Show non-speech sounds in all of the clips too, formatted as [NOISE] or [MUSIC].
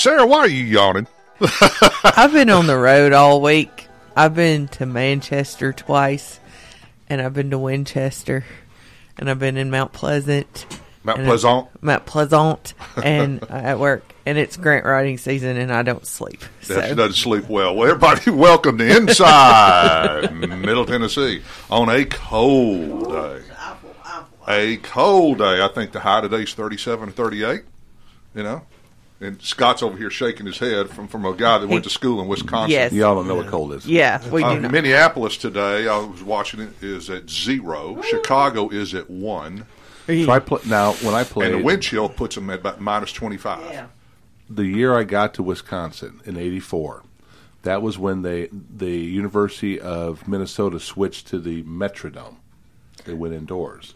Sarah, why are you yawning? [LAUGHS] I've been on the road all week. I've been to Manchester twice, and I've been to Winchester, and I've been in Mount Pleasant. Mount Pleasant? Mount Pleasant, [LAUGHS] and at work, and it's grant writing season, and I don't sleep. So. That doesn't sleep well. Well, everybody, [LAUGHS] welcome to Inside Middle Tennessee on a cold day. A cold day. I think the high today is 37 or 38, you know? And Scott's over here shaking his head from, from a guy that went to school in Wisconsin. Yes. Y'all don't know what cold is. Yeah, we Uh, do not. Minneapolis today, I was watching it, is at zero. Chicago is at one. So I pl- now when I played And the wind chill puts them at about minus 25. the year I got to Wisconsin in '84, that was when they the University of Minnesota switched to the Metrodome. They went indoors.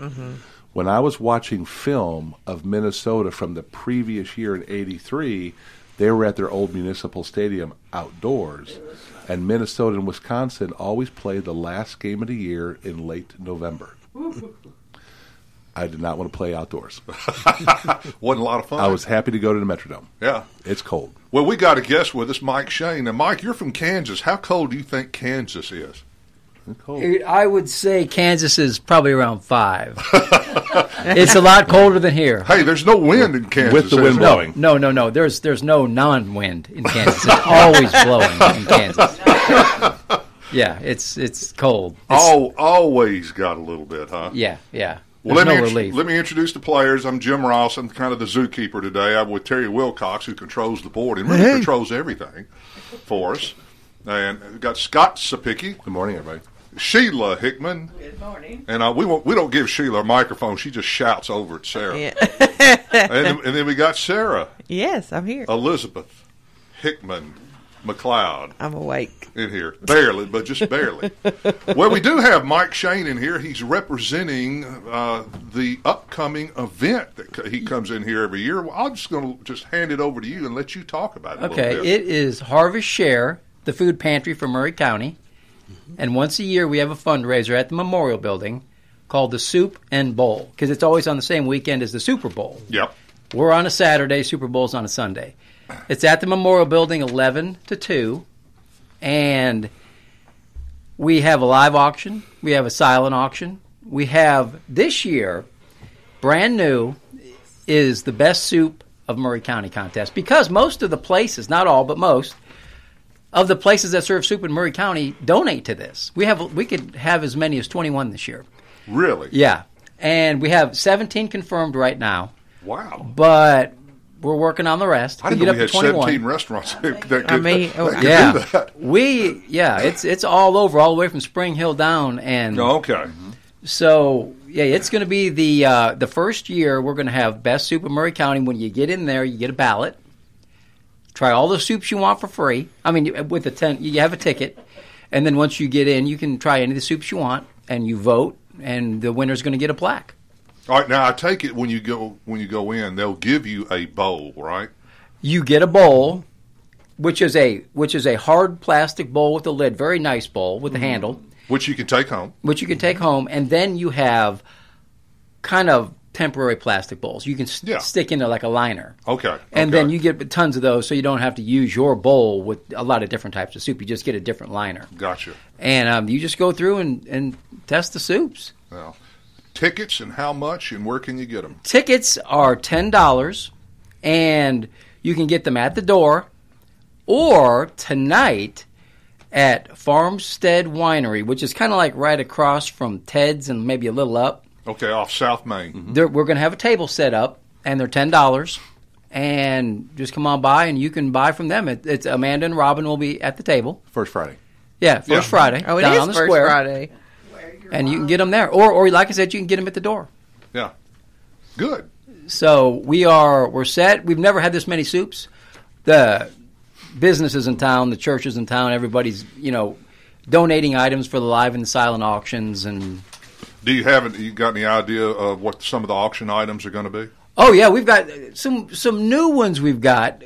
When I was watching film of Minnesota from the previous year in '83, they were at their old municipal stadium outdoors, and Minnesota and Wisconsin always play the last game of the year in late November. [LAUGHS] I did not want to play outdoors. [LAUGHS] Wasn't a lot of fun. I was happy to go to the Metrodome. Yeah. It's cold. Well, we got a guest with us, Mike Shane. And Mike, you're from Kansas. How cold do you think Kansas is? It's cold. I would say Kansas is probably around five. [LAUGHS] it's a lot colder than here. Hey, there's no wind in Kansas. With the wind is blowing. No, no, no. There's there's no non-wind in Kansas. It's [LAUGHS] always blowing in Kansas. [LAUGHS] Yeah, it's it's cold. It's- Oh, always got a little bit, huh? yeah, yeah. Well, let no me int- relief. let me introduce the players. I'm Jim Ross. I'm kind of the zookeeper today. I'm with Terry Wilcox, who controls the board and really controls everything for us. And we've got Scott Sapicki, Good morning, everybody. Sheila Hickman, Good morning. and uh, we won't, we don't give Sheila a microphone. She just shouts over at Sarah. Yeah. [LAUGHS] and, then, and then we got Sarah yes, I'm here. Elizabeth Hickman McLeod. I'm awake. in here, barely, but just barely. [LAUGHS] well, we do have Mike Shane in here. He's representing uh, the upcoming event that he comes in here every year. Well, I'm just going to just hand it over to you and let you talk about it. a Okay, little bit. it is Harvest Share, the food pantry for Maury County. And once a year, we have a fundraiser at the Memorial Building called the Soup and Bowl because it's always on the same weekend as the Super Bowl. Yep. We're on a Saturday, Super Bowl's on a Sunday. It's at the Memorial Building 11 to 2. And we have a live auction, we have a silent auction. We have this year, brand new, is the best soup of Maury County contest because most of the places, not all, but most, of the places that serve soup in Maury County donate to this. We have we could have as many as 21 this year. Really? Yeah. And we have 17 confirmed right now Wow. but we're working on the rest. I didn't get know we to had 17 restaurants [LAUGHS] that could, I mean, that could Yeah, do that. we yeah, it's it's all over, all the way from Spring Hill down, and Oh, Okay. so yeah, it's going to be the uh, the first year we're going to have best soup in Maury County. When you get in there, you get a ballot. Try all the soups you want for free. I mean, with a ten, you have a ticket, and then once you get in, you can try any of the soups you want, and you vote, and the winner's going to get a plaque. All right. Now I take it when you go when you go in, they'll give you a bowl, right? you get a bowl, which is a which is a hard plastic bowl with a lid, very nice bowl with a mm-hmm. handle, Which you can take home. which you can take home, and then you have kind of temporary plastic bowls you can s Yeah. stick into like a liner. Okay. And okay. then you get tons of those, so you don't have to use your bowl with a lot of different types of soup. You just get a different liner, Gotcha. and um, you just go through and, and test the soups. Now, tickets and how much and where can you get them? Tickets are ten dollars, and you can get them at the door, or tonight at Farmstead Winery, which is kind of like right across from Ted's and maybe a little up. Okay, off South Main. Mm-hmm. They're, we're going to have a table set up, and they're ten dollars. And just come on by, and you can buy from them. It, it's Amanda and Robin will be at the table. First Friday. Yeah, first Yeah. Friday. Oh, it down is on the first square, Friday. and you can get them there. Or, or like I said, you can get them at the door. Yeah. Good. So we are we're set. We've never had this many soups. The businesses in town, the churches in town, everybody's you know donating items for the live and silent auctions and Do you have any, you got any idea of what some of the auction items are going to be? oh yeah, we've got some some new ones. We've got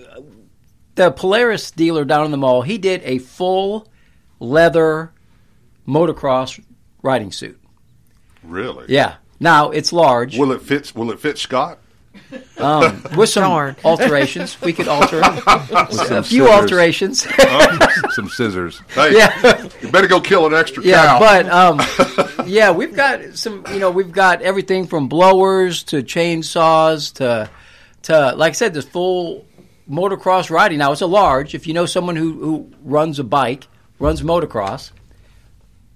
the Polaris dealer down in the mall. He did a full leather motocross riding suit. Really? Yeah. Now it's large. Will it fit? Will it fit Scott? Um, with some Darn. [LAUGHS] alterations, we could alter it. [LAUGHS] With some a few scissors. alterations. some scissors. Hey, [LAUGHS] yeah. you better go kill an extra Yeah, cow. but um, yeah, we've got some. You know, we've got everything from blowers to chainsaws to to like I said, this full motocross riding. Now it's a large. If you know someone who who runs a bike, runs motocross,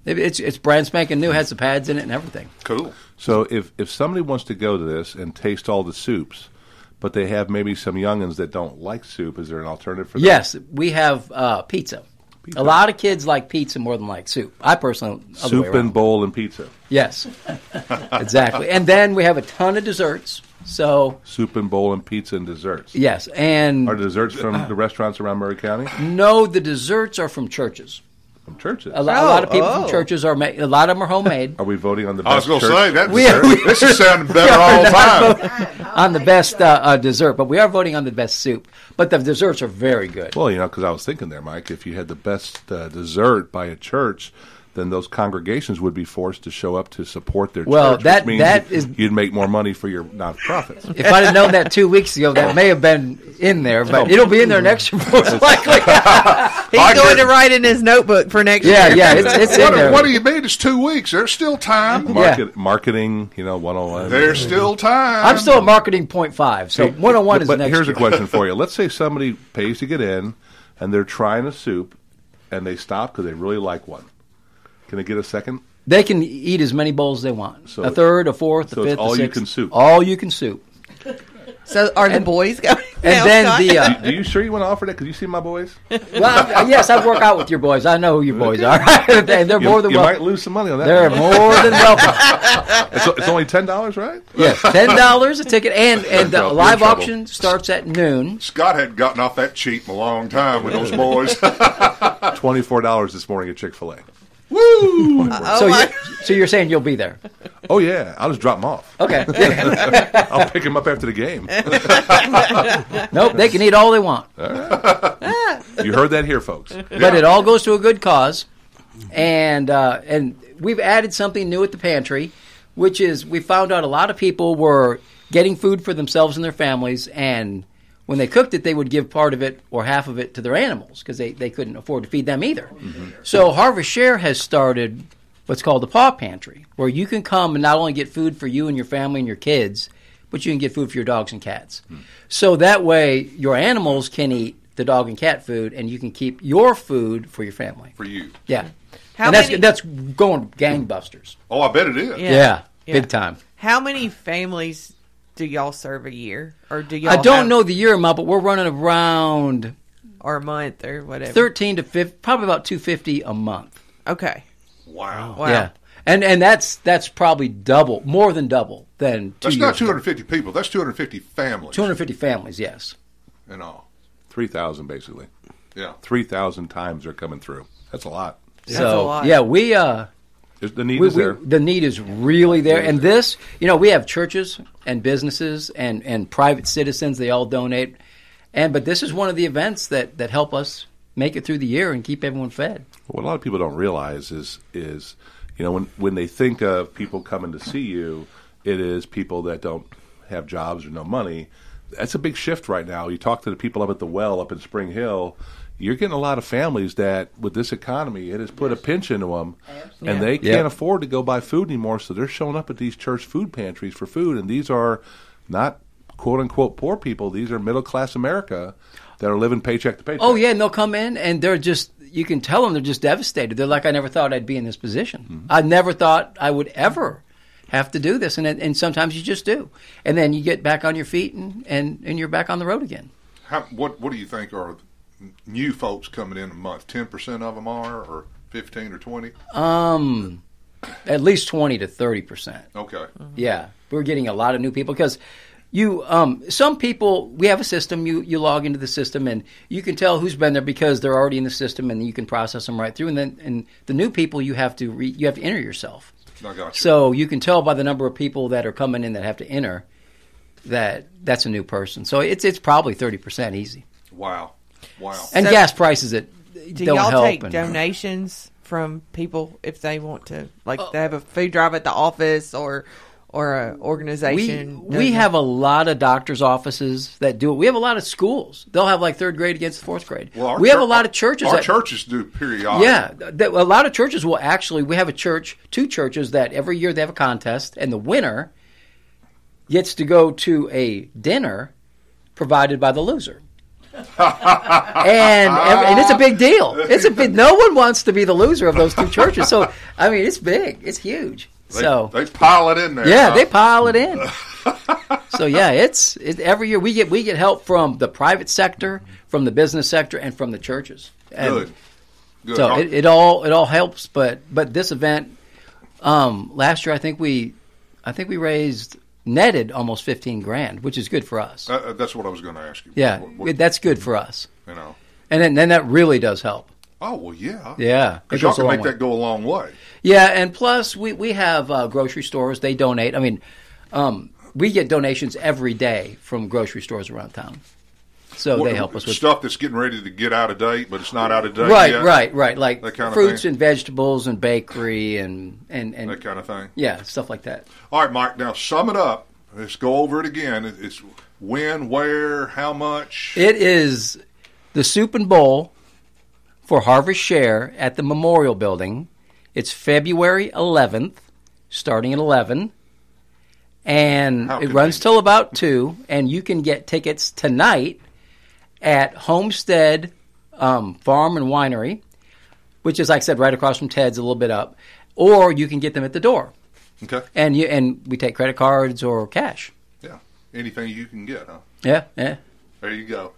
it- it's it's brand spanking new. Has the pads in it and everything. cool. So if if somebody wants to go to this and taste all the soups, but they have maybe some youngins that don't like soup, is there an alternative for them? Yes, we have uh, pizza. A lot of kids like pizza more than like soup. I personally Soup and bowl and pizza. yes, [LAUGHS] exactly. And then we have a ton of desserts. So Soup and bowl and pizza and desserts. yes, and Are desserts from the restaurants around Maury County? No, the desserts are from churches. From churches. A, lo- a lot of people Oh, from oh. churches are ma- a lot of them are homemade Are we voting on the best I was best going to church? say that. We- dessert- this is sounding better [LAUGHS] all the time. on the best uh, uh, dessert, but we are voting on the best soup. But the desserts are very good. Well, you know, because I was thinking there, Mike, if you had the best uh, dessert by a church, then those congregations would be forced to show up to support their Well, church. which that- means that you- is- you'd make more money for your nonprofits. If I'd have known that two weeks ago, that may have been in there, but it'll be in there next year most [LAUGHS] likely. [LAUGHS] He's I going to write in his notebook for next yeah, year. yeah, it's, it's in What, there. what do you mean? It's two weeks. There's still time. Market, Marketing, you know, 101. There's still time. I'm still at marketing point five, so Hey, 101 is but next here's year. a question for [LAUGHS] you. Let's say somebody pays to get in, and they're trying a soup, and they stop because they really like one. Can they get a second? They can eat as many bowls as they want. So- a third, a fourth, so a it's fifth, all a you can soup. All you can soup. So are the boys going? [LAUGHS] And now, then Scott? the uh, Do you sure you want to offer that? Because you see my boys. well, I- yes, I work out with your boys. I know who your boys are. and [LAUGHS] they're You, more than you welcome. might lose some money on that. They're one. more than [LAUGHS] welcome. It's, it's only ten dollars, right? Yes, ten dollars a ticket, and and the You're live trouble. auction starts at noon. Scott hadn't gotten off that cheap in a long time with those boys. Twenty four dollars this morning at Chick Fil A. Woo! oh so my, you so you're saying you'll be there? Oh yeah, I'll just drop them off. Okay. [LAUGHS] I'll pick them up after the game. [LAUGHS] nope, they can eat all they want, You heard that here, folks. but it all goes to a good cause. And uh, and we've added something new at the pantry, which is we found out a lot of people were getting food for themselves and their families, and when they cooked it, they would give part of it or half of it to their animals because they, they couldn't afford to feed them either. Mm-hmm. So Harvest Share has started what's called the Paw Pantry, where you can come and not only get food for you and your family and your kids, but you can get food for your dogs and cats. Hmm. So that way, your animals can eat the dog and cat food, and you can keep your food for your family. For you. Yeah, hmm. How and that's many- that's going gangbusters. Oh, I bet it is. Yeah. Yeah, Yeah. big time. how many families do y'all serve a year, or do y'all? I don't have- know the year amount, but we're running around or a month, or whatever. thirteen to 50, probably about two fifty a month. Okay. Wow. Wow. Yeah, and and that's that's probably double, more than double than two That's not years ago. 250 people. That's 250 families. 250 families. Yes. in all. Three thousand basically. Yeah. Three thousand times are coming through. That's a lot. That's so a lot. yeah, we uh There's, the need we, is we- there. the need is really there, and this you know we have churches and businesses and and private citizens. They all donate, and but this is one of the events that that help us make it through the year and keep everyone fed. What a lot of people don't realize is is you know when when they think of people coming to see you, it is people that don't have jobs or no money. That's a big shift right now. You talk to the people up at the well up in Spring Hill. You're getting a lot of families that, with this economy, it has put a pinch into them, and they can't Yeah. afford to go buy food anymore. So they're showing up at these church food pantries for food, and these are not quote unquote poor people. These are middle class America that are living paycheck to paycheck. Oh yeah, and they'll come in and they're just you can tell them they're just devastated. They're like, I never thought I'd be in this position. Mm-hmm. I never thought I would ever have to do this, and and sometimes you just do, and then you get back on your feet and and, and you're back on the road again. How, what What do you think are new folks coming in a month? 10% of them are, or 15 or 20? Um, at least twenty to thirty percent. Okay. Yeah, we're getting a lot of new people because you um some people we have a system you you log into the system and you can tell who's been there because they're already in the system and you can process them right through and then and the new people you have to re, you have to enter yourself. You. So you can tell by the number of people that are coming in that have to enter that that's a new person. So it's it's probably thirty percent easy. wow. Wow. And So- gas prices it Do don't y'all help. take and- donations from people if they want to, like uh, they have a food drive at the office, or or an organization. we doesn't- have a lot of doctors' offices that do it. We have a lot of schools. They'll have like third grade against fourth grade. Well, our we have a lot of churches. Our that, churches do periodic. Yeah, th- a lot of churches will actually. We have a church, two churches that every year they have a contest, and the winner gets to go to a dinner provided by the loser. And every, and it's a big deal. It's a big. No one wants to be the loser of those two churches. So I mean, it's big. It's huge. They, so they pile it in there. yeah, huh? they pile it in. [LAUGHS] so yeah, it's it, every year we get we get help from the private sector, from the business sector, and from the churches. And good. Good. So it, it all it all helps, but but this event um, last year I think we I think we raised netted almost fifteen grand, which is good for us. Uh, that's what I was going to ask you. yeah, What- what- that's good for us, you know. and then, then that really does help. Oh well, yeah. Yeah, Because y'all can make way. that go a long way. Yeah, and plus we we have uh, grocery stores. They donate. I mean, um, we get donations every day from grocery stores around town, so What- they help us with stuff that's getting ready to get out of date, but it's not out of date right, yet. right, right. Like That kind of fruits and vegetables and bakery and and and That kind of thing. yeah, stuff like that. All right, Mike. Now sum it up. Let's go over it again. It's when, where, how much. It is the Soup and Bowl for Harvest Share at the Memorial Building. It's February 11th, starting at 11. And it runs till about 2. And you can get tickets tonight at Homestead um, Farm and Winery, which is, like I said, right across from Ted's, a little bit up. Or you can get them at the door. okay. And you and we take credit cards or cash. Yeah. Anything you can get, huh? Yeah, yeah. There you go.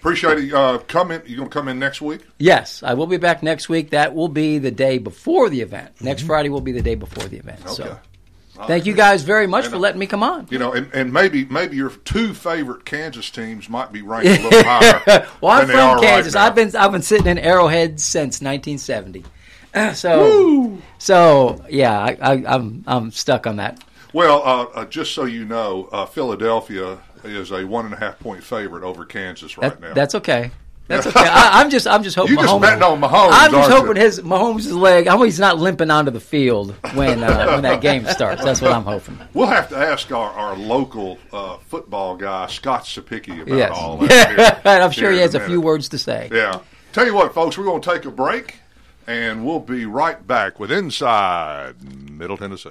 Appreciate it. Uh, come in. You gonna come in next week? Yes, I will be back next week. That will be the day before the event. Next Friday will be the day before the event. Okay. So, thank you guys very much for letting me come on. You know, and, and maybe maybe your two favorite Kansas teams might be ranked a little [LAUGHS] higher. Well, I'm than they are from right Kansas. now. I've been I've been sitting in Arrowhead since 1970. [CLEARS THROAT] So, so yeah, I, I, I'm I'm stuck on that. Well, uh, uh, just so you know, uh, Philadelphia is a one and a half point favorite over Kansas right That- now. That's okay. That's okay. I, I'm just I'm just hoping You just Mahomes. betting on Mahomes, I'm just hoping you? his Mahomes' leg. I hope he's not limping onto the field when uh, [LAUGHS] when that game starts. That's what I'm hoping. We'll have to ask our, our local uh, football guy, Scott Sapicki, about Yes. all [LAUGHS] that. here- [LAUGHS] I'm sure he has a few words to say. Yeah. Tell you what, folks, we're going to take a break, and we'll be right back with Inside Middle Tennessee.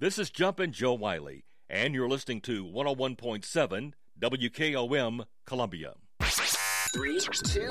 This is Jumpin' Joe Wiley, and you're listening to 101.7 WKOM Columbia. Three, two,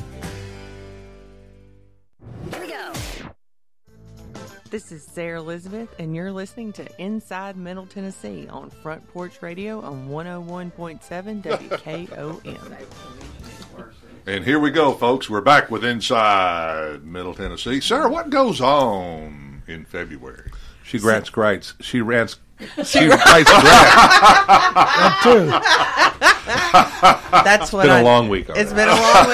This is Sarah Elizabeth, and you're listening to Inside Middle Tennessee on Front Porch Radio on 101.7 [LAUGHS] WKOM. And here we go, folks. We're back with Inside Middle Tennessee. Sarah, what goes on in February? She grants grants. She rants. She writes [LAUGHS] grants. That's what It's been I- a long week. It's already. been a long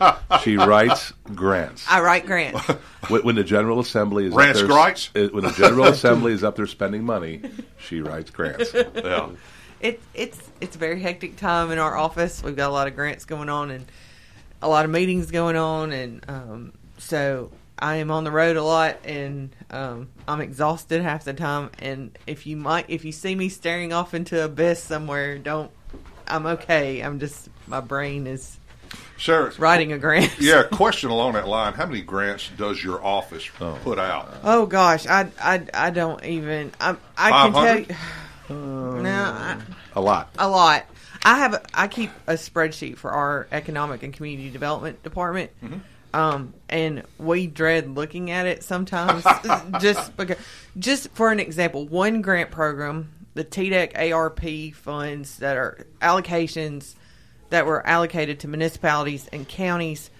week. [LAUGHS] she writes grants. I write grants. [LAUGHS] When, when the General Assembly is Rants up there, grants? uh, when the General Assembly is up there spending money, she writes grants. Yeah. It, it's it's a very hectic time in our office. We've got a lot of grants going on and a lot of meetings going on, and um, so I am on the road a lot, and um, I'm exhausted half the time. And if you might, if you see me staring off into abyss somewhere, don't. I'm okay. I'm just my brain is Sarah, writing a grant. [LAUGHS] yeah, [LAUGHS] question along that line. How many grants does your office put out? Oh gosh, I I, I don't even. I I can tell 500? you. [SIGHS] No, I, A lot. a lot. I have. A, I keep a spreadsheet for our economic and community development department, um, and we dread looking at it sometimes. [LAUGHS] just because, just for an example, one grant program, the TDEC ARP funds that are allocations that were allocated to municipalities and counties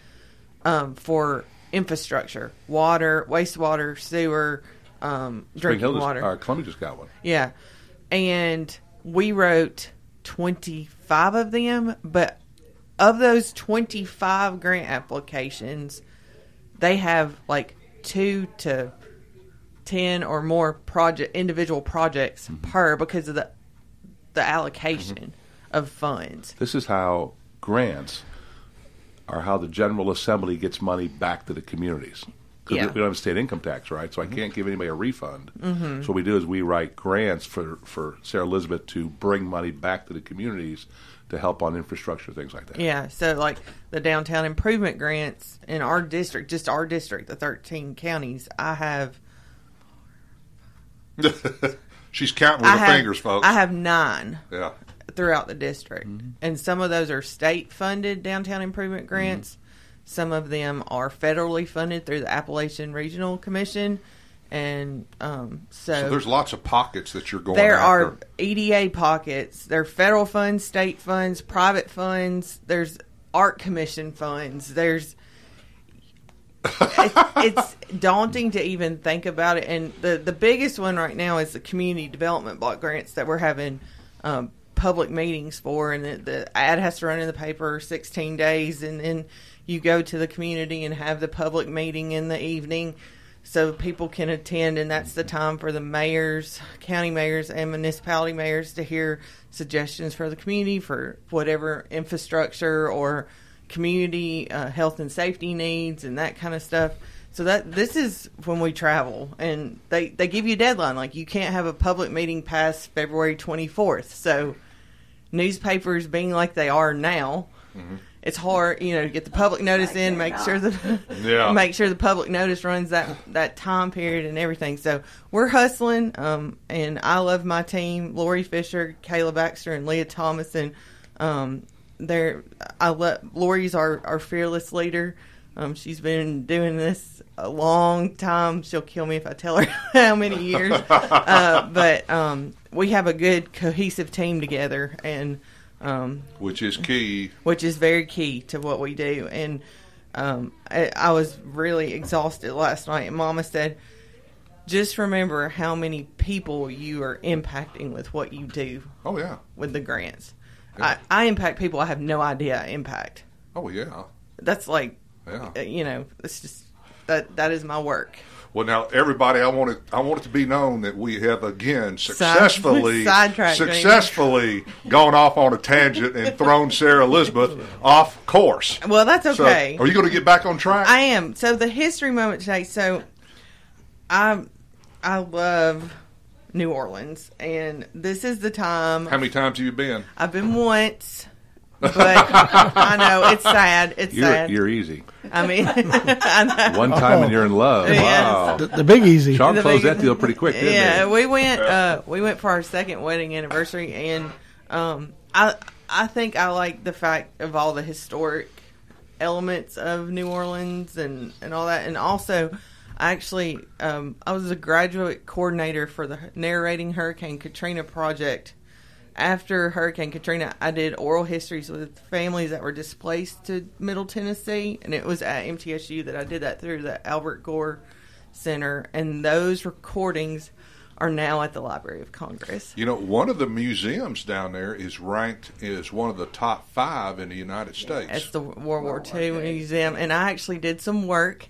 um, for infrastructure, water, wastewater, sewer, um, drinking just, water. uh, Columbia just got one. Yeah. And we wrote 25 of them, but of those 25 grant applications, they have like 2 to 10 or more project individual projects mm-hmm. per because of the the allocation mm-hmm. of funds. This is how grants are how the General Assembly gets money back to the communities. 'Cause Yeah. we don't have a state income tax, right? So I mm-hmm. can't give anybody a refund. Mhm. So what we do is we write grants for, for Sarah Elizabeth to bring money back to the communities to help on infrastructure, things like that. Yeah, so like the downtown improvement grants in our district, just our district, the 13 counties, I have [LAUGHS] She's counting with I her have, fingers, folks. I have nine Yeah. throughout the district, mm-hmm. and some of those are state-funded downtown improvement grants. Mm-hmm. Some of them are federally funded through the Appalachian Regional Commission, and um, so, So there's lots of pockets that you're going there after. are EDA pockets. There are federal funds, state funds, private funds. There's art commission funds. There's it's, [LAUGHS] it's daunting to even think about it. And the the biggest one right now is the community development block grants that we're having um, public meetings for, and the, the ad has to run in the paper 16 days, and then you go to the community and have the public meeting in the evening. So people can attend, and that's the time for the mayors, county mayors, and municipality mayors to hear suggestions for the community for whatever infrastructure or community uh, health and safety needs and that kind of stuff. So that this is when we travel, and they they give you a deadline like you can't have a public meeting past February twenty fourth. So newspapers being like they are now, it's hard, you know, to get the public notice in, make sure the [LAUGHS] Yeah. [LAUGHS] make sure the public notice runs that that time period and everything. So we're hustling, um, and I love my team: Lori Fisher, Kayla Baxter, and Leah Thomason. Um, they're I love Lori's our our fearless leader. Um, she's been doing this a long time. She'll kill me if I tell her [LAUGHS] how many years. uh, but um, we have a good cohesive team together, and um, Which is key. which is very key to what we do. And um, I, I was really exhausted last night. And Mama said, "Just remember how many people you are impacting with what you do." Oh yeah, with the grants. I, I impact people I have no idea I impact. Oh yeah. That's like, Yeah. you know, it's just that that is my work. Well, now everybody, I want it. I want it to be known that we have again successfully, [LAUGHS] successfully gone off on a tangent and thrown Sarah Elizabeth off course. Well, that's So, okay. are you going to get back on track? I am. So the history moment today. So I I love New Orleans, and this is the time. How many times have you been? I've been once, but I know it's sad. It's You're, sad. you're easy. I mean, [LAUGHS] I. One time and you're in love. Yes. Wow. The- the big easy. Sean The closed big- that deal pretty quick, didn't yeah, he? we went. Uh, we went for our second wedding anniversary, and um, I I think I like the fact of all the historic elements of New Orleans and and all that, and also. I actually, um, I was a graduate coordinator for the narrating Hurricane Katrina project. After Hurricane Katrina, I did oral histories with families that were displaced to Middle Tennessee, and it was at MTSU that I did that through the Albert Gore Center, and those recordings are now at the Library of Congress. You know, one of the museums down there is ranked as one of the top five in the United States. It's the World War II Museum, and I actually did some work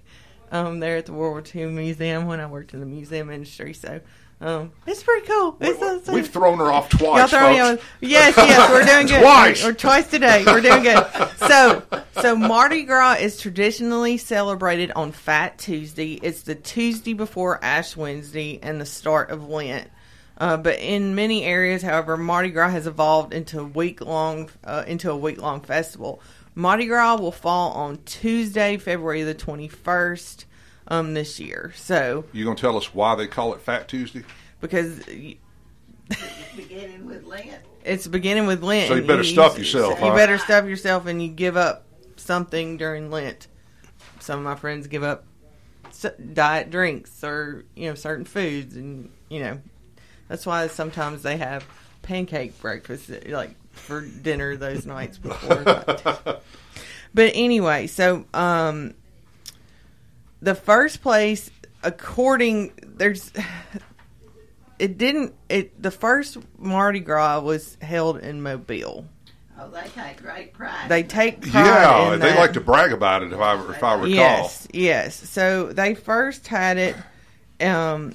um, there at the World War II Museum when I worked in the museum industry. So um, it's pretty cool. It's, it's- We've thrown her off twice, Y'all throwing folks. me on- Yes, yes, we're doing good. Twice. We're twice today. We're doing good. So, so Mardi Gras is traditionally celebrated on Fat Tuesday. It's the Tuesday before Ash Wednesday and the start of Lent. Uh, but in many areas, however, Mardi Gras has evolved into a week long uh, into a week long festival. Mardi Gras will fall on Tuesday, February the twenty first, um, this year. So You going to tell us why they call it Fat Tuesday? because beginning with Lent. It's beginning with Lent. So you and better stuff yourself, You huh? better stuff yourself, and you give up something during Lent. Some of my friends give up diet drinks or you know certain foods, and you know that's why sometimes they have pancake breakfast like for dinner those nights before. [LAUGHS] but anyway, so um, the first place, according there's [SIGHS] it didn't it the first Mardi Gras was held in Mobile. Oh, they take great pride. They take pride Yeah, in they that. like to brag about it. If I if I recall, Yes, yes. So they first had it um,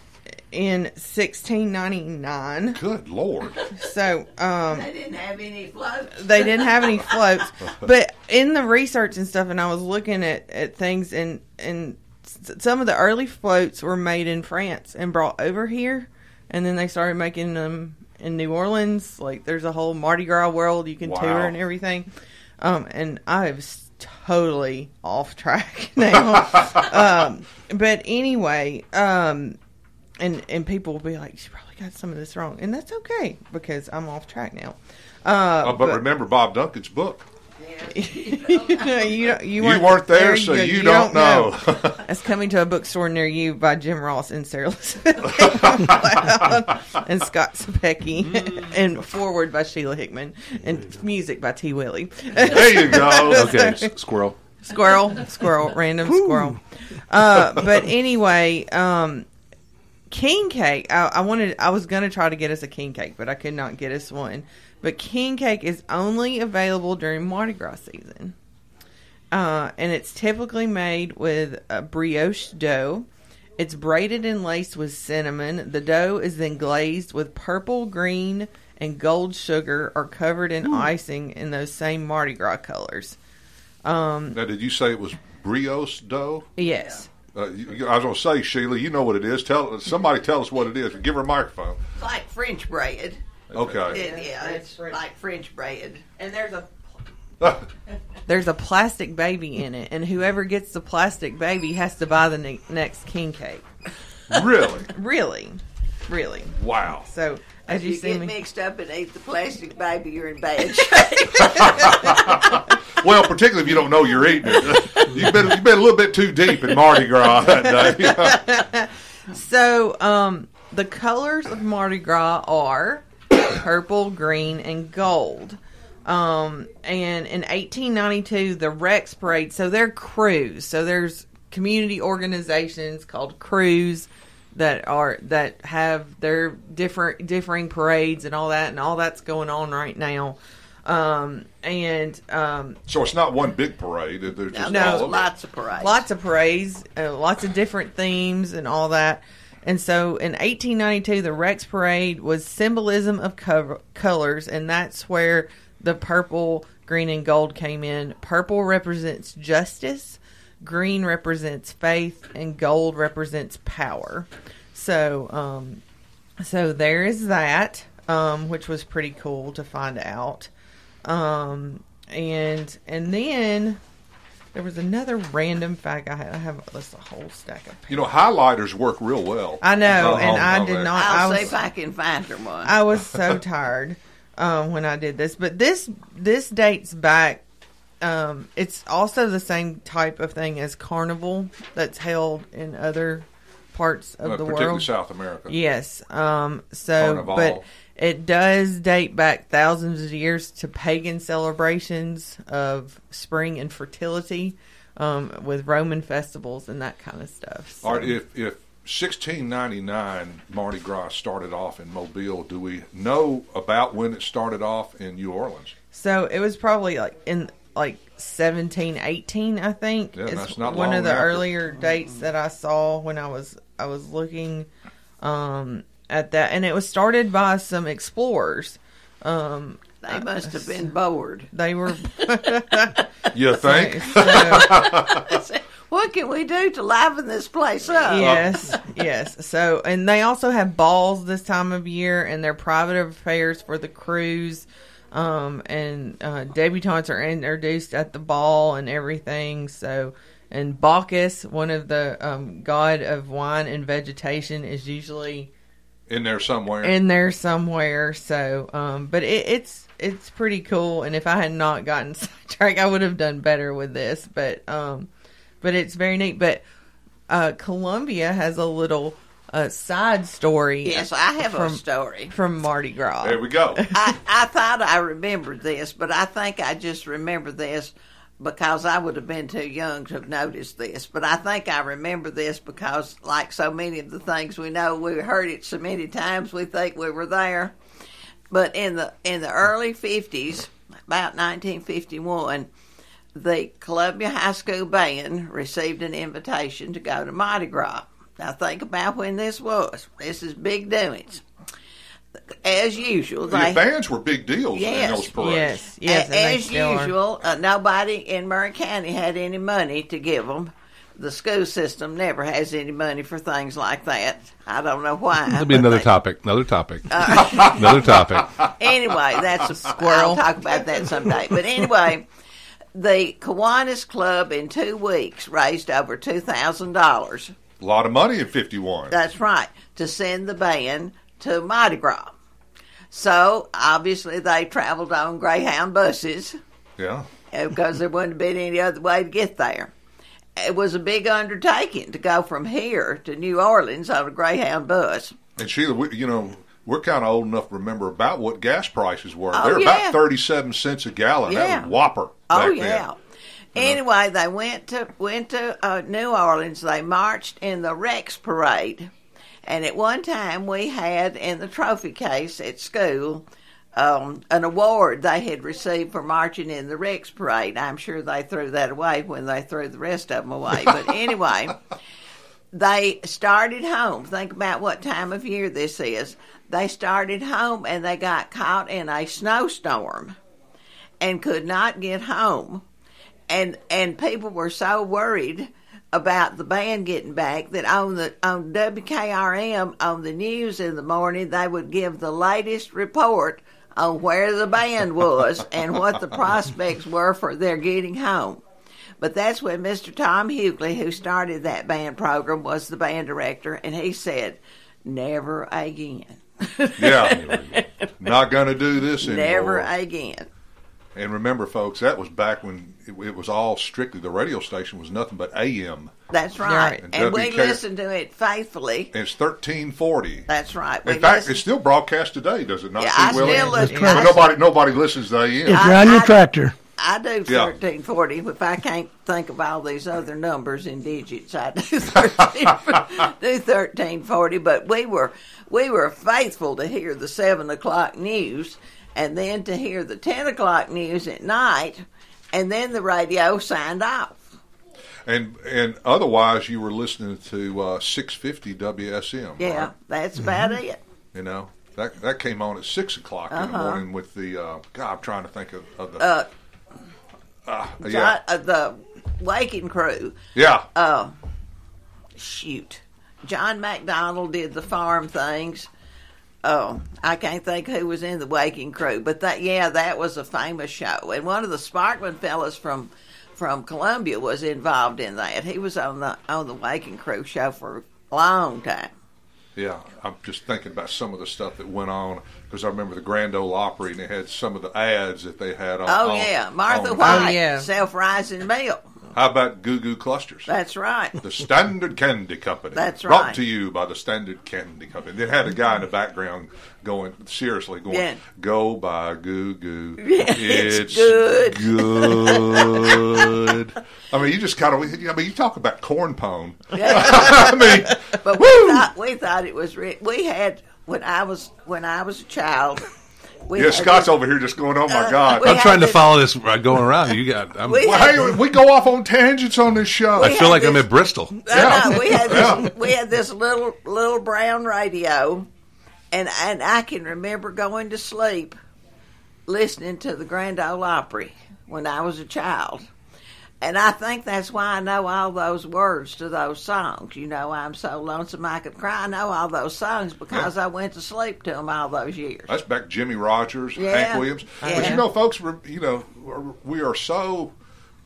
in 1699. Good lord! So um, they didn't have any floats. they didn't have any floats, [LAUGHS] but in the research and stuff, and I was looking at, at things, and and s- some of the early floats were made in France and brought over here, and then they started making them in New Orleans. Like there's a whole Mardi Gras world you can Wow. tour and everything. Um, and I was totally off track [LAUGHS] now. um, but anyway, um, and and people will be like, she probably got some of this wrong, and that's okay because I'm off track now. Uh, Oh, but, remember Bob Duncan's book. [LAUGHS] you, don't- you, You weren't there, so go. you don't know. [LAUGHS] That's coming to a bookstore near you by Jim Ross and Sarah Elizabeth [LAUGHS] and Scott Sapecki, Mm. and forward by Sheila Hickman, and music by T. Willie. There you go. Okay, s- squirrel. Squirrel, squirrel, random squirrel. Uh, but anyway, um, king cake. I, I wanted. I was gonna try to get us a king cake, but I could not get us one. But king cake is only available during Mardi Gras season, uh, and it's typically made with a brioche dough. It's braided and laced with cinnamon. The dough is then glazed with purple, green, and gold sugar, or covered in icing in those same Mardi Gras colors. Um, Now, did you say it was brioche dough? yes. Uh, you, you- I was going to say, Sheila, you know what it is. Tell somebody tell us what it is. Give her a microphone. It's like French bread. Okay. It- yeah, it's like French bread. And there's a [LAUGHS] There's a plastic baby in it, and whoever gets the plastic baby has to buy the ne- next king cake. Really? [LAUGHS] Really, really. Wow. So as If you, you see get me, mixed up and eat the plastic baby, you're in bad shape. [LAUGHS] Well, particularly if you don't know you're eating it. You've been you've been a little bit too deep in Mardi Gras that day. so um, the colors of Mardi Gras are purple, green, and gold. Um, and in 1892, the Rex Parade. So they're krewes. So there's community organizations called krewes that are that have their different differing parades and all that, and all that's going on right now. Um, and um, So it's not one big parade. There's just No, all of lots of parades. lots of parades, uh, lots of different themes, and all that. And so in 1892, the Rex Parade was symbolism of co- colors, and that's where the purple, green, and gold came in. Purple represents justice, green represents faith, and gold represents power. So, um, so there is that, um, which was pretty cool to find out. Um, and and then there was another random fact I had. I have this a whole stack of. You know, highlighters work real well. I know, on- and I did not. I'll I see if I can find her one. I was so [LAUGHS] tired um, when I did this, but this this dates back. Um, it's also the same type of thing as carnival that's held in other parts of Uh, the particularly world. South America. Yes. Um, so, Carnival. but it does date back thousands of years to pagan celebrations of spring and fertility, um, with Roman festivals and that kind of stuff. So- All right, if if 1699 Mardi Gras started off in Mobile, do we know about when it started off in New Orleans? So it was probably like in like seventeen eighteen, I think. Yeah, not one of the after. earlier dates that I saw when I was I was looking um, at that, and it was started by some explorers. Um, They must have been bored. They were. [LAUGHS] You think? [LAUGHS] [LAUGHS] what can we do to liven this place up? Yes, yes. So, and they also have balls this time of year, and they're private affairs for the krewes. Um, and uh, debutantes are introduced at the ball and everything. So, and Bacchus, one of the um, god of wine and vegetation, is usually In there somewhere. in there somewhere. So, um, but it, it's it's pretty cool. And if I had not gotten [LAUGHS] sidetracked, I would have done better with this. But um, but it's very neat. But uh, Columbia has a little uh, side story. Yes, I have a story. from Mardi Gras. There we go. [LAUGHS] I, I thought I remembered this, but I think I just remember this because I would have been too young to have noticed this. But I think I remember this because, like so many of the things we know, we heard it so many times we think we were there. But in the in the early fifties, about 1951, the Columbia High School band received an invitation to go to Mardi Gras. Now think about when this was. This is big doings. As usual, The they bands were big deals Yes. in those parades. Yes, yes, A- as usual, uh, nobody in Maury County had any money to give them. The school system never has any money for things like that. I don't know why. That'll be another they- topic. Another topic. Uh, [LAUGHS] another topic. Anyway, that's a squirrel. I'll talk about that someday. But anyway, the Kiwanis Club in two weeks raised over two thousand dollars. A lot of money in 51. That's right. To send the band to Mardi Gras. So obviously they traveled on Greyhound buses Yeah. because there wouldn't have been any other way to get there. It was a big undertaking to go from here to New Orleans on a Greyhound bus. And Sheila, we, you know, we're kind of old enough to remember about what gas prices were. Oh, They're yeah. about 37 cents a gallon. That Yeah. was whopper. Oh yeah. Anyway, they went to went to uh, New Orleans. They marched in the Rex Parade, and at one time we had in the trophy case at school um, an award they had received for marching in the Rex Parade. I'm sure they threw that away when they threw the rest of them away. But [LAUGHS] anyway, they started home. Think about what time of year this is. They started home and they got caught in a snowstorm and could not get home. And and people were so worried about the band getting back that on the on WKRM on the news in the morning they would give the latest report on where the band was [LAUGHS] and what the prospects were for their getting home. But that's when Mr. Tom Hughley, who started that band program, was the band director, and he said, "Never again." Yeah, [LAUGHS] not going to do this anymore. Never again. And remember, folks, that was back when it, it was all strictly the radio station was nothing but AM. That's right. And And, we listened to it faithfully. And it's thirteen forty. That's right. We In fact, listened- it's still broadcast today, does it not? Yeah, Steve I still listen- But nobody, nobody listens to AM. If you're on your tractor. I do Yeah. thirteen forty. If I can't think of all these other numbers and digits, I do [LAUGHS] thirteen, do thirteen forty. But we were we were faithful to hear the seven o'clock news, and then to hear the ten o'clock news at night, and then the radio signed off. And and otherwise, you were listening to uh, six fifty WSM. Yeah, right? that's about it. You know that that came on at six o'clock in the Uh-huh. morning with the. Uh, God, I'm trying to think of, of the. Uh, Ah, John- yeah, uh, the waking crew. yeah. Oh, shoot. John McDonald did the farm things. Oh, I can't think who was in the waking crew, but that yeah, that was a famous show. And one of the Sparkman fellas from from Columbia was involved in that. He was on the on the waking crew show for a long time. Yeah, I'm just thinking about some of the stuff that went on because I remember the Grand Ole Opry and they had some of the ads that they had on. Oh on- yeah, Martha on- White, oh, self rising meal. How about Goo Goo Clusters? That's right. The Standard Candy Company. That's right. Brought to you by the Standard Candy Company. They had a guy in the background going, seriously, going, Yeah. go by Goo Goo. [LAUGHS] Yeah, it's it's good." good. I mean, you just kind of, I mean, you talk about corn pone. Yeah. [LAUGHS] I mean, but we thought we thought it was re- we had when I was when I was a child. We yeah, Scott's this- over here just going, oh my Uh, God. I'm trying to this- follow this uh, going around. You got. I'm, We Well, hey, we go off on tangents on this show. I feel like I'm at Bristol. I know, we had this, Yeah. we had this little little brown radio, and and I can remember going to sleep listening to the Grand Ole Opry when I was a child. And I think that's why I know all those words to those songs. You know, I'm so lonesome I could cry. I know all those songs because I went to sleep to them all those years. That's back Jimmie Rodgers, Yeah. Hank Williams. But you know, folks, we're, you know, we're- so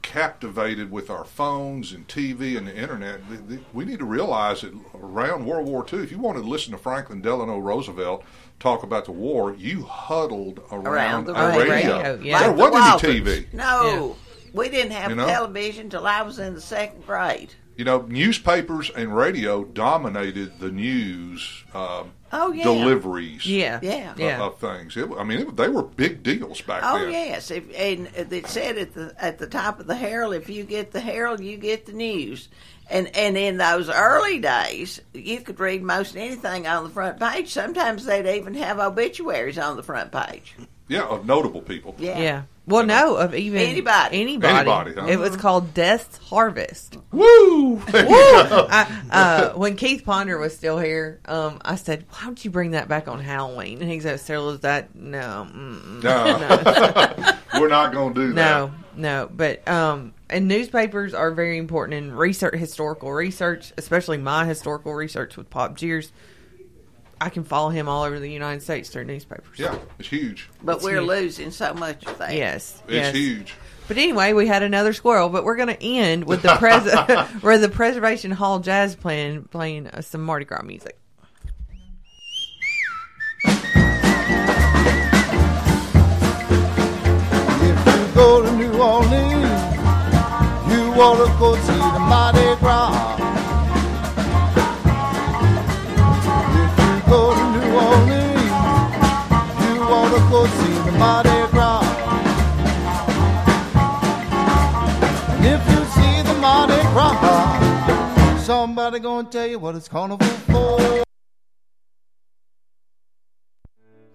captivated with our phones and TV and the internet. th- th- We need to realize that around World War II, if you wanted to listen to Franklin Delano Roosevelt talk about the war, you huddled around, Around the a radio. radio, yeah. There Like the wasn't any TV. No, we didn't have You know? television till I was in the second grade. You know, newspapers and radio dominated the news um, Oh, yeah. deliveries. Yeah. Yeah. of- Yeah. Of, things. It, I mean, it, they were big deals back Oh then. Oh yes, if, and it said at the at the top of the Herald, if you get the Herald, you get the news. And and in those early days, you could read most anything on the front page. Sometimes they'd even have obituaries on the front page. Yeah, of notable people. Yeah. Yeah. Well, no, of even Anybody. Anybody. Anybody, huh? It was called Death's Harvest. Woo! Woo! I, uh, when Keith Ponder was still here, um, I said, "Why don't you bring that back on Halloween?" And he said, "Sarah, is that no, mm-mm, No. [LAUGHS] We're not going to do that. no, no." But um, and newspapers are very important in research, historical research, especially my historical research with Pop Jeers. I can follow him all over the United States through newspapers. Yeah, it's huge. But It's we're huge. losing so much of that. Yes, It's yes. huge. But anyway, we had another squirrel. But we're going to end with the pres- [LAUGHS] [LAUGHS] where the Preservation Hall Jazz playing playing uh, some Mardi Gras music. If you go to New Orleans, you want to go see the Mardi Gras. Go reason you want to go see the. And if you see the somebody gonna tell you what it's carnival for.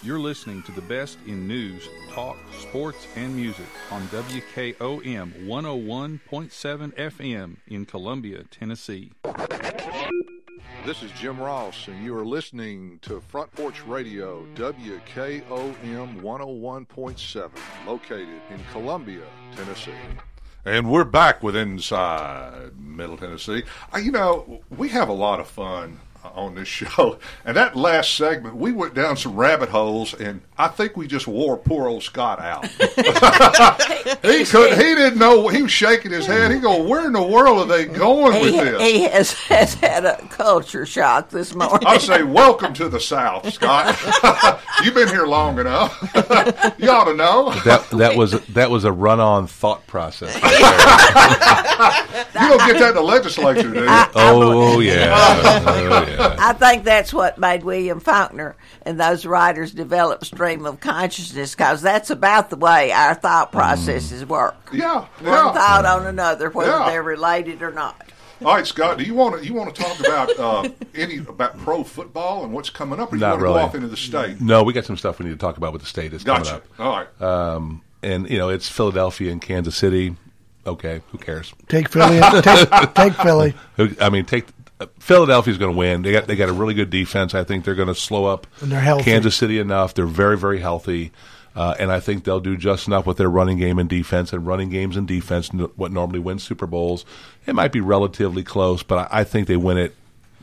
You're listening to the best in news, talk, sports, and music on WKOM 101.7 FM in Columbia, Tennessee. This is Jim Ross, and you are listening to Front Porch Radio, WKOM 101.7, located in Columbia, Tennessee. And we're back with Inside Middle Tennessee. You know, we have a lot of fun Uh, on this [LAUGHS] show. And that last segment, we went down some rabbit holes, and I think we just wore poor old Scott out. [LAUGHS] he could, he didn't know. He was shaking his head. He go, "Where in the world are they going he, with this?" He has, has had a culture shock this morning. I say, "Welcome to the South, Scott. [LAUGHS] You've been here long enough. you ought to know." That that was that was a run-on thought process. you don't get that in the legislature, do oh, you? oh yeah. Oh, yeah. [LAUGHS] I think that's what made William Faulkner and those writers develop stream of consciousness because that's about the way our thought processes work. Yeah, One yeah. thought on another, whether Yeah. they're related or not. All right, Scott. Do you want to you want to talk about uh, any about pro football and what's coming up, or you Not want to really. go off into the state? No, we got some stuff we need to talk about with the state. It's Gotcha. coming up. All right. Um, and you know, it's Philadelphia and Kansas City. Okay, who cares? Take Philly. take, [LAUGHS] take Philly. I mean, take Philadelphia's going to win. They got they got a really good defense. I think they're going to slow up And they're healthy. Kansas City enough. They're very very healthy, uh, and I think they'll do just enough with their running game and defense. And running games and defense, what normally wins Super Bowls, it might be relatively close, but I, I think they win it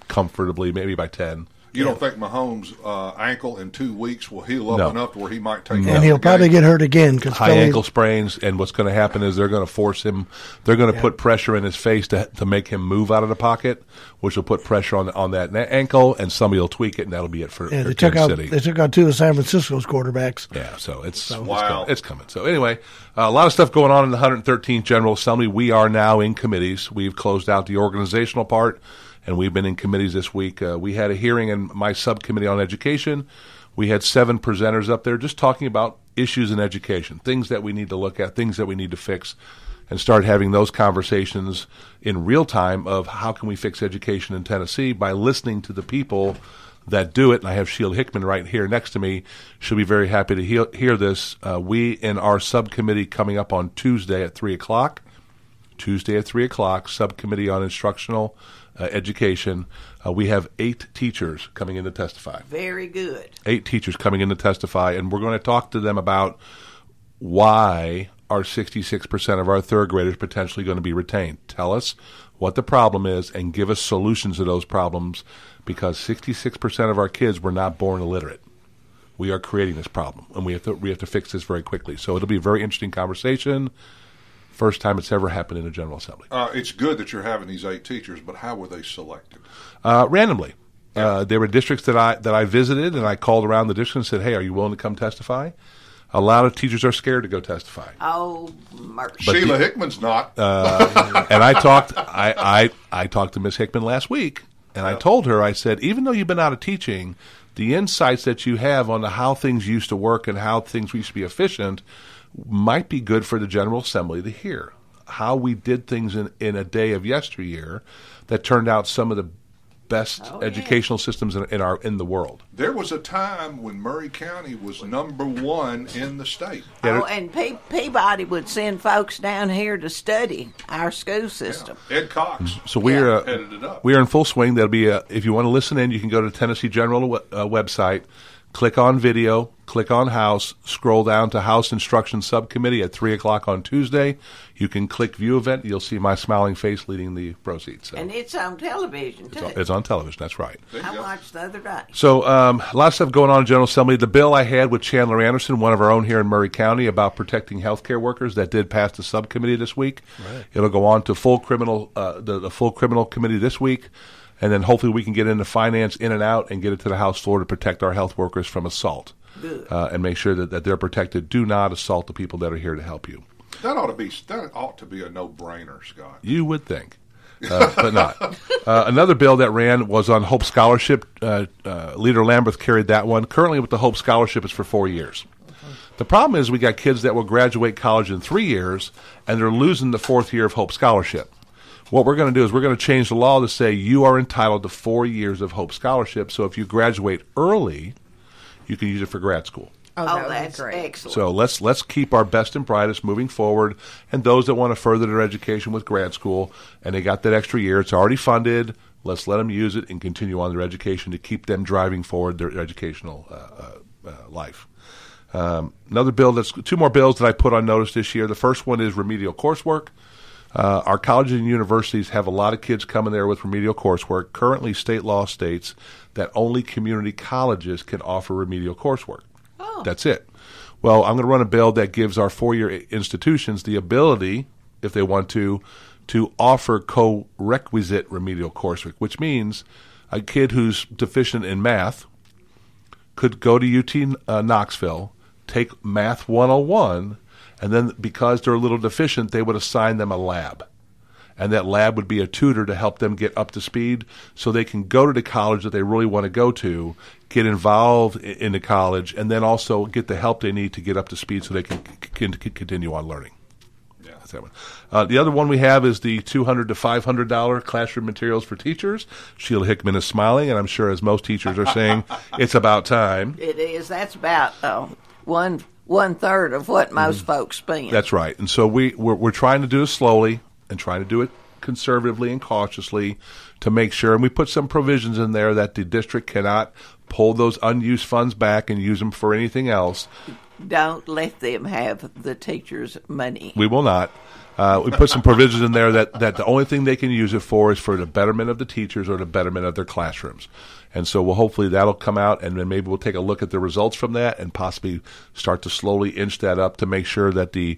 comfortably, maybe by ten. You don't think Mahomes' uh, ankle in two weeks will heal up No. enough to where he might take? And he'll the probably game? get hurt again because high ankle sprains, and what's going to happen is they're going to force him. They're going to Yeah. put pressure in his face to to make him move out of the pocket, which will put pressure on on that ankle, and somebody will tweak it, and that'll be it for, Yeah, for they took out City. they took out two of San Francisco's quarterbacks. Yeah, so it's it's, Wow. coming, it's coming. So anyway, uh, a lot of stuff going on in the 113th General Assembly. We are now in committees. We've closed out the organizational part, and we've been in committees this week. Uh, we had a hearing in my subcommittee on education. We had seven presenters up there just talking about issues in education, things that we need to look at, things that we need to fix, and start having those conversations in real time of how can we fix education in Tennessee by listening to the people that do it, and I have Sheila Hickman right here next to me. She'll be very happy to hear, hear this. Uh, we in our subcommittee coming up on Tuesday at three o'clock. Tuesday at three o'clock, subcommittee on instructional uh, education. Uh, we have eight teachers coming in to testify. Very good. Eight teachers coming in to testify, and we're going to talk to them about why are 66% of our third graders potentially going to be retained. Tell us what the problem is and give us solutions to those problems because 66% of our kids were not born illiterate. We are creating this problem, and we have to we have to fix this very quickly. So it'll be a very interesting conversation. First time it's ever happened in a General Assembly. Uh, it's good that you're having these eight teachers, but how were they selected? Uh, randomly. Uh, there were districts that I that I visited, and I called around the district and said, "Hey, are you willing to come testify?" A lot of teachers are scared to go testify. Oh, mercy. But Sheila the- Hickman's not. Uh, and I talked, I, I, I talked to Miss Hickman last week, and I told her, I said, even though you've been out of teaching, the insights that you have on the how things used to work and how things used to be efficient might be good for the General Assembly to hear. How we did things in, in a day of yesteryear that turned out some of the best Oh, yeah. educational systems in, in our in the world. There was a time when Maury County was number one in the state. Yeah, Oh, and Pe- Peabody would send folks down here to study our school system. Ed Cox. So we're uh, headed it up. we are in full swing. There'll be a, if you want to listen in, you can go to Tennessee General uh, website, click on video, click on House, scroll down to House Instruction Subcommittee at three o'clock on Tuesday. You can click View Event. You'll see my smiling face leading the proceeds. So And it's on television, too. it's on television. That's right. I watched the other day. So um, a lot of stuff going on in General Assembly. The bill I had with Chandler Anderson, one of our own here in Maury County, about protecting healthcare workers, that did pass the subcommittee this week. Right. It'll go on to full criminal, uh, the, the full criminal committee this week, and then hopefully we can get into finance in and out and get it to the House floor to protect our health workers from assault, uh, and make sure that, that they're protected. Do not assault the people that are here to help you. That ought to be that ought to be a no-brainer, Scott. You would think, uh, but not. [LAUGHS] Uh, another bill that ran was on Hope Scholarship. Uh, uh, Leader Lamberth carried that one. Currently, with the Hope Scholarship, it's for four years. The problem is we got kids that will graduate college in three years, and they're losing the fourth year of Hope Scholarship. What we're going to do is we're going to change the law to say you are entitled to four years of Hope Scholarship. So if you graduate early, you can use it for grad school. Oh, that's great. excellent. So let's let's keep our best and brightest moving forward, and those that want to further their education with grad school and they got that extra year, it's already funded. Let's let them use it and continue on their education to keep them driving forward their educational uh, uh, uh, life. Um, another bill that's two more bills that I put on notice this year. The first one is remedial coursework. Uh, our colleges and universities have a lot of kids coming there with remedial coursework. Currently, state law states that only community colleges can offer remedial coursework. Oh. That's it. Well, I'm going to run a bill that gives our four-year institutions the ability, if they want to, to offer co-requisite remedial coursework, which means a kid who's deficient in math could go to UT uh, Knoxville, take Math 101, and then because they're a little deficient, they would assign them a lab. And that lab would be a tutor to help them get up to speed so they can go to the college that they really want to go to, get involved in the college, and then also get the help they need to get up to speed so they can, can, can continue on learning. Yeah. That's that one. Uh, the other one we have is the two hundred to five hundred dollar classroom materials for teachers. Sheila Hickman is smiling, and I'm sure, as most teachers are saying, [LAUGHS] it's about time. It is. That's about uh, one one third of what most folks spend. That's right. And so we we're, we're trying to do it slowly and trying to do it conservatively and cautiously to make sure. And we put some provisions in there that the district cannot pull those unused funds back and use them for anything else. Don't let them have the teachers' money. We will not. Uh, we put some provisions in there that, that the only thing they can use it for is for the betterment of the teachers or the betterment of their classrooms. And so we'll hopefully that'll come out and then maybe we'll take a look at the results from that and possibly start to slowly inch that up to make sure that the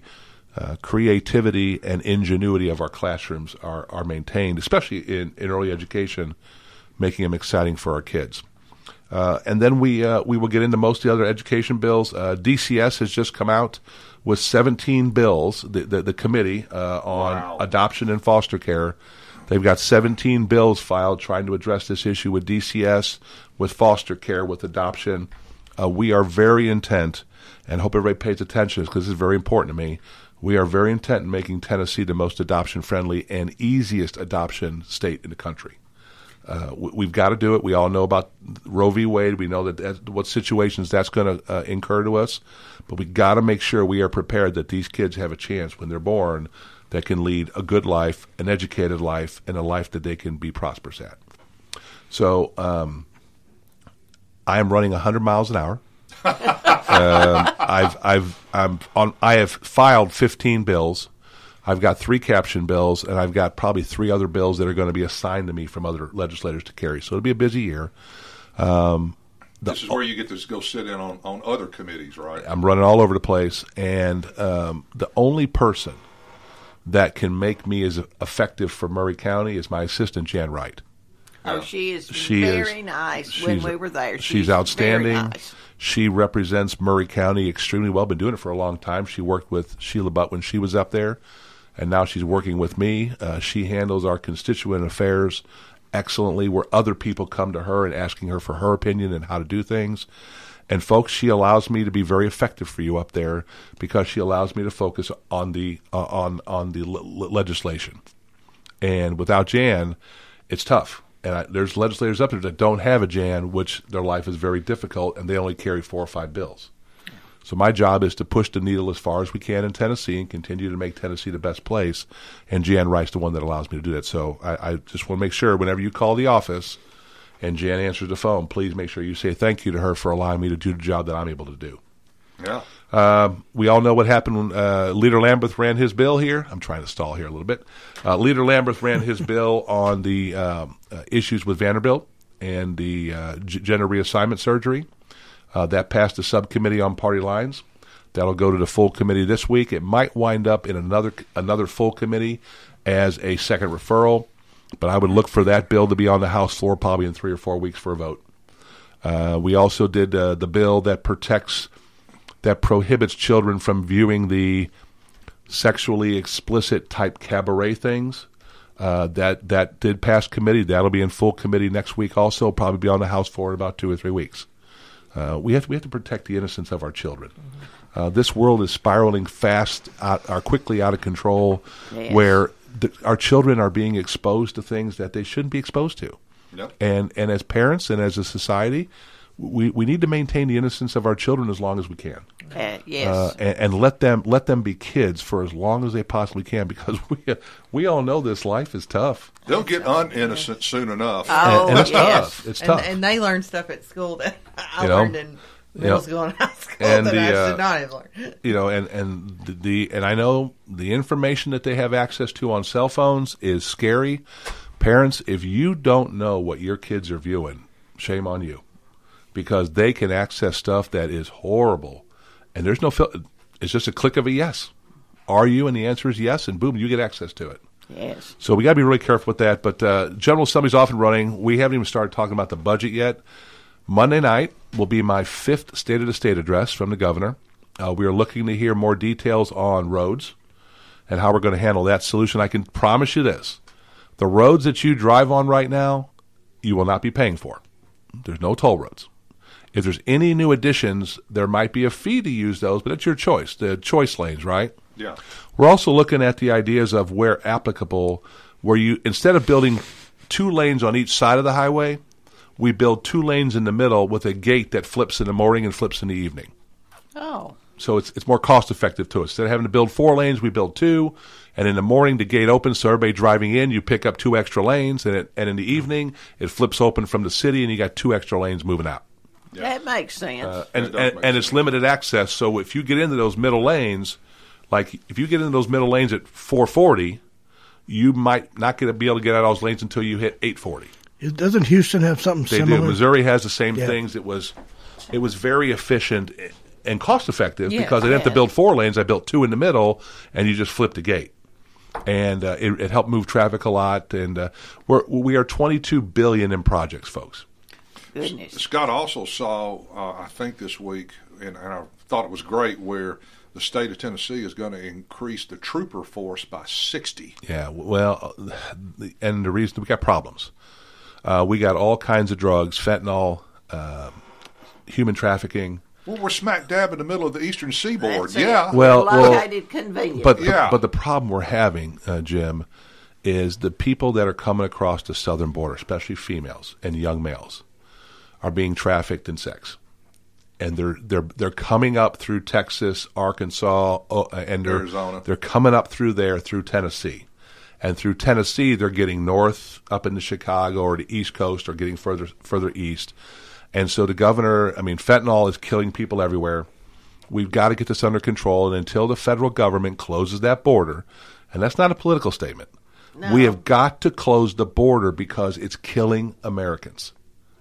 uh, creativity and ingenuity of our classrooms are, are maintained, especially in, in early education, making them exciting for our kids. Uh, and then we uh, we will get into most of the other education bills. Uh, DCS has just come out with 17 bills. The the, the committee uh, on adoption and foster care, they've got 17 bills filed trying to address this issue with DCS, with foster care, with adoption. Uh, we are very intent, and hope everybody pays attention because this is very important to me. We are very intent in making Tennessee the most adoption friendly and easiest adoption state in the country. Uh, we- we've got to do it. We all know about Roe v. Wade. We know that that's, what situations that's going to uh, incur to us. But we got to make sure we are prepared that these kids have a chance when they're born that can lead a good life, an educated life, and a life that they can be prosperous at. So um, I am running 100 miles an hour. [LAUGHS] um, I've I've I'm on. I have filed 15 bills. I've got three caption bills, and I've got probably three other bills that are going to be assigned to me from other legislators to carry. So it'll be a busy year. Um, the- This is where you get to go sit in on, on other committees, right? I'm running all over the place, and um, the only person that can make me as effective for Maury County is my assistant Jan Wright. Oh, she is She very is- nice when she's- we were there. She's, outstanding. Very nice. She represents Maury County extremely well. Been doing it for a long time. She worked with Sheila Butt when she was up there, and now she's working with me. Uh, she handles our constituent affairs excellently, where other people come to her and asking her for her opinion and how to do things. And folks, she allows me to be very effective for you up there because she allows me to focus on the uh, on on the le- legislation. And without Jan, it's tough. And I, there's legislators up there that don't have a Jan, which their life is very difficult, and they only carry four or five bills. So my job is to push the needle as far as we can in Tennessee and continue to make Tennessee the best place. And Jan Wright's the one that allows me to do that. So I, I just want to make sure whenever you call the office and Jan answers the phone, please make sure you say thank you to her for allowing me to do the job that I'm able to do. Yeah. Um, we all know what happened when uh, Leader Lamberth ran his bill here. I'm trying to stall here a little bit. Uh, Leader Lamberth ran his bill [LAUGHS] on the um, uh, issues with Vanderbilt and the uh, g- gender reassignment surgery. Uh, that passed the subcommittee on party lines. That'll go to the full committee this week. It might wind up in another another full committee as a second referral, but I would look for that bill to be on the House floor probably in three or four weeks for a vote. Uh, we also did uh, the bill that protects that prohibits children from viewing the sexually explicit type cabaret things. Uh, that that did pass committee. That'll be in full committee next week. Also, probably be on the House floor in about two or three weeks. Uh, we have to, we have to protect the innocence of our children. Uh, this world is spiraling fast, out, or quickly out of control, Yes. where the, our children are being exposed to things that they shouldn't be exposed to. Yep. And and as parents and as a society, we, we need to maintain the innocence of our children as long as we can. Uh, yes. Uh, and, and let them let them be kids for as long as they possibly can because [LAUGHS] we we all know this life is tough. They'll get uninnocent soon enough. Oh, And- and it's yes. tough. It's and, tough. And they learn stuff at school that [LAUGHS] I You know? learned in Yeah. school and high school And that the, I uh, should not have learned. You know, and and the, the and I know the information that they have access to on cell phones is scary. Parents, if you don't know what your kids are viewing, shame on you, because they can access stuff that is horrible, and there's no. Fil- it's just a click of a yes. Are you? And the answer is yes, and boom, you get access to it. Yes. So we got to be really careful with that. But uh, General Assembly's off and running. We haven't even started talking about the budget yet. Monday night will be my fifth State of the State address from the governor. Uh, we are looking to hear more details on roads and how we're going to handle that solution. I can promise you this: the roads that you drive on right now, you will not be paying for. There's no toll roads. If there's any new additions, there might be a fee to use those, but it's your choice. The choice lanes, right? Yeah. We're also looking at the ideas of where applicable, where you instead of building two lanes on each side of the highway, we build two lanes in the middle with a gate that flips in the morning and flips in the evening. Oh. So it's it's more cost effective to us. Instead of having to build four lanes, we build two. And in the morning, the gate opens, so everybody driving in, you pick up two extra lanes, and it, and in the evening, it flips open from the city, and you got two extra lanes moving out. That makes sense. Uh, and and, and it's limited access. So if you get into those middle lanes, like if you get into those middle lanes at 440, you might not get to be able to get out of those lanes until you hit 840. It- Doesn't Houston have something They similar? do. Missouri has the same Yeah. things. It was it was very efficient and cost effective Yeah, because I didn't have to build four lanes. I built two in the middle, and you just flipped the gate. And uh, it, it helped move traffic a lot. And uh, we're we are 22 billion in projects, folks. Goodness. Scott also saw, uh, I think this week, and, and I thought it was great, where the state of Tennessee is going to increase the trooper force by 60. Yeah, well, uh, and the reason we got problems. Uh, we got all kinds of drugs, fentanyl, uh, human trafficking. Well, we're smack dab in the middle of the eastern seaboard. That's yeah. Well, We're well, located conveniently. but the, Yeah. but the problem we're having, uh, Jim, is the people that are coming across the southern border, especially females and young males, are being trafficked in sex. And they're they're they're coming up through Texas, Arkansas, uh, and they're Arizona. they're coming up through there through Tennessee, and through Tennessee they're getting north up into Chicago or the East Coast or getting further further east, and so the governor, I mean, fentanyl is killing people everywhere. We've got to get this under control, and until the federal government closes that border, and that's not a political statement, we have got to close the border because it's killing Americans.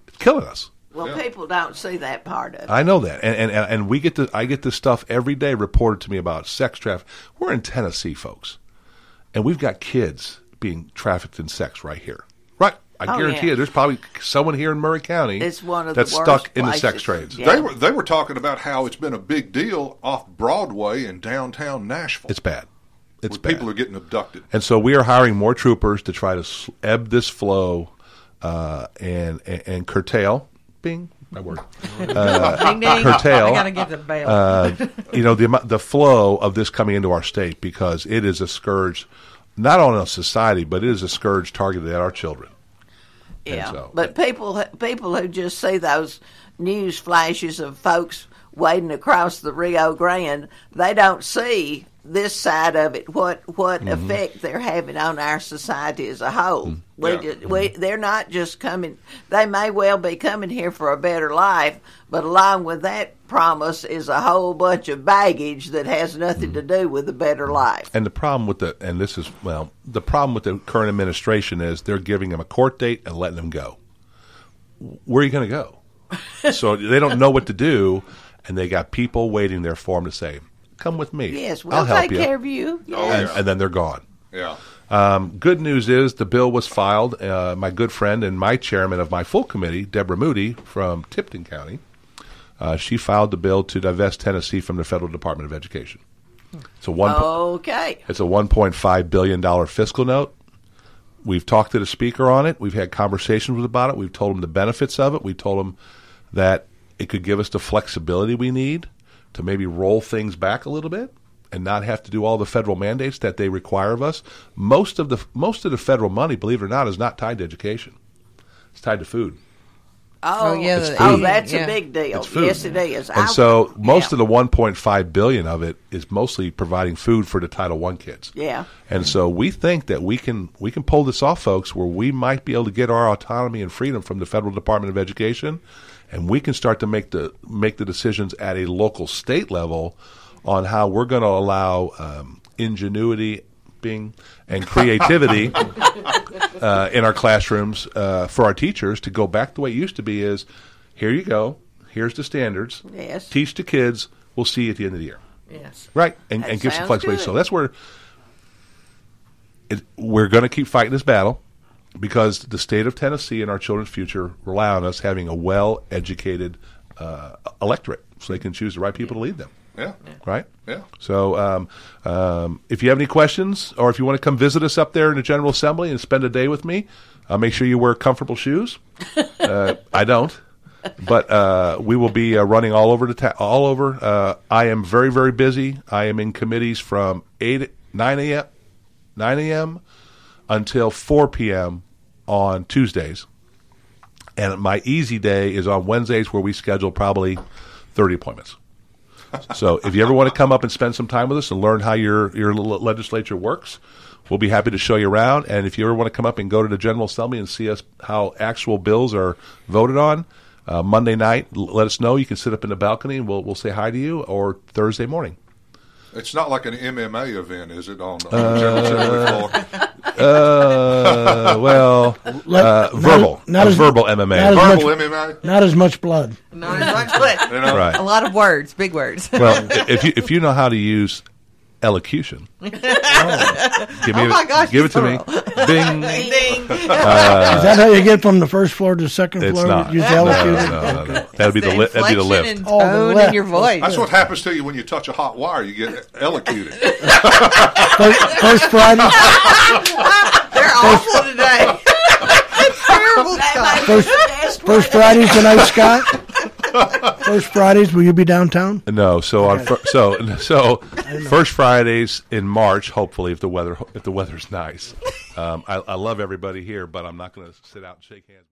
It's killing us. Well, people don't see that part of it. I know that, and and and we get the I get this stuff every day reported to me about sex trafficking. We're in Tennessee, folks, and we've got kids being trafficked in sex right here. Right, I Oh, guarantee yeah. you, there's probably someone here in Maury County It's one of that's worst stuck in the sex places. trades. They were they were talking about how it's been a big deal off Broadway in downtown Nashville. It's bad. It's where bad. people are getting abducted. And so we are hiring more troopers to try to ebb this flow uh, and, and and curtail. Bing, my word. Uh, [LAUGHS] Ding, ding. Curtail. I gotta get the bell. Uh, you know the the flow of this coming into our state because it is a scourge, not on a society, but it is a scourge targeted at our children. Yeah, so- but people people who just see those news flashes of folks wading across the Rio Grande, they don't see this side of it. What what Mm-hmm. effect they're having on our society as a whole. Mm. We, Yeah. ju- we they're not just coming. They may well be coming here for a better life, but along with that promise is a whole bunch of baggage that has nothing to do with a better life. And the problem with the and this is well, the problem with the current administration is they're giving them a court date and letting them go. Where are you going to go? [LAUGHS] so they don't know what to do, and they got people waiting there for them to say, "Come with me. Yes, I'll we'll help take you." care of you. Oh, and, yeah. and then they're gone. Yeah. Um, good news is the bill was filed. Uh, my good friend and my chairman of my full committee, Deborah Moody from Tipton County, uh, she filed the bill to divest Tennessee from the federal Department of Education. It's a one. Okay. It's a one point five billion dollar fiscal note. We've talked to the speaker on it. We've had conversations with about it. We've told him the benefits of it. We told him that it could give us the flexibility we need to maybe roll things back a little bit and not have to do all the federal mandates that they require of us. Most of the most of the federal money, believe it or not, is not tied to education. It's tied to food. Oh, Oh, yeah, It's the- oh, that's Yeah. a big deal. It's food. Yes, it is. And I- so most yeah. of the 1.5 billion of it is mostly providing food for the Title One kids. Yeah. And so we think that we can we can pull this off, folks, where we might be able to get our autonomy and freedom from the federal Department of Education, and we can start to make the make the decisions at a local state level on how we're going to allow um, ingenuity, Bing, and creativity [LAUGHS] uh, in our classrooms uh, for our teachers to go back the way it used to be. Is here you go. Here's the standards. Yes. Teach the kids. We'll see you at the end of the year. yes. Right, and, That and give some flexibility. good. So that's where it, we're going to keep fighting this battle because the state of Tennessee and our children's future rely on us having a well-educated uh, electorate, so they can choose the right people to lead them. Yeah. Right. Yeah. So, um, um, if you have any questions, or if you want to come visit us up there in the General Assembly and spend a day with me, uh, make sure you wear comfortable shoes. [LAUGHS] uh, I don't, but uh, we will be uh, running all over the ta- all over. Uh, I am very very busy. I am in committees from eight nine a.m. nine a.m. until four p.m. on Tuesdays, and my easy day is on Wednesdays, where we schedule probably thirty appointments. So if you ever want to come up and spend some time with us and learn how your your legislature works, we'll be happy to show you around. And if you ever want to come up and go to the General Assembly and see us how actual bills are voted on uh, Monday night, let us know. You can sit up in the balcony and we'll we'll say hi to you. Or Thursday morning. It's not like an MMA event, is it? On, on the General Assembly floor. Uh, well, Let- uh, verbal, not a as- verbal MMA. not as Verbal much- MMA. Not as much blood. Not as much, but You know? Right. a lot of words, big words. Well, if you if you know how to use elocution, [LAUGHS] oh. give me Oh it, gosh, give it to me. thorough. [LAUGHS] Bing. [LAUGHS] Ding, ding. Uh, Is that how you get from the first floor to the second It's floor? not. Use No, elocution? no, no, no. That'd be the li- that'd be the lift. and Oh, the lift. in your voice. That's what happens to you when you touch a hot wire. You get elocuted. First, first Friday, They're awful today. Terrible stuff. First, first Friday tonight, Scott. [LAUGHS] First Fridays, will you be downtown? No, so on fir- so so first Fridays in March, hopefully if the weather if the weather's nice. Um, I, I love everybody here, but I'm not going to sit out and shake hands.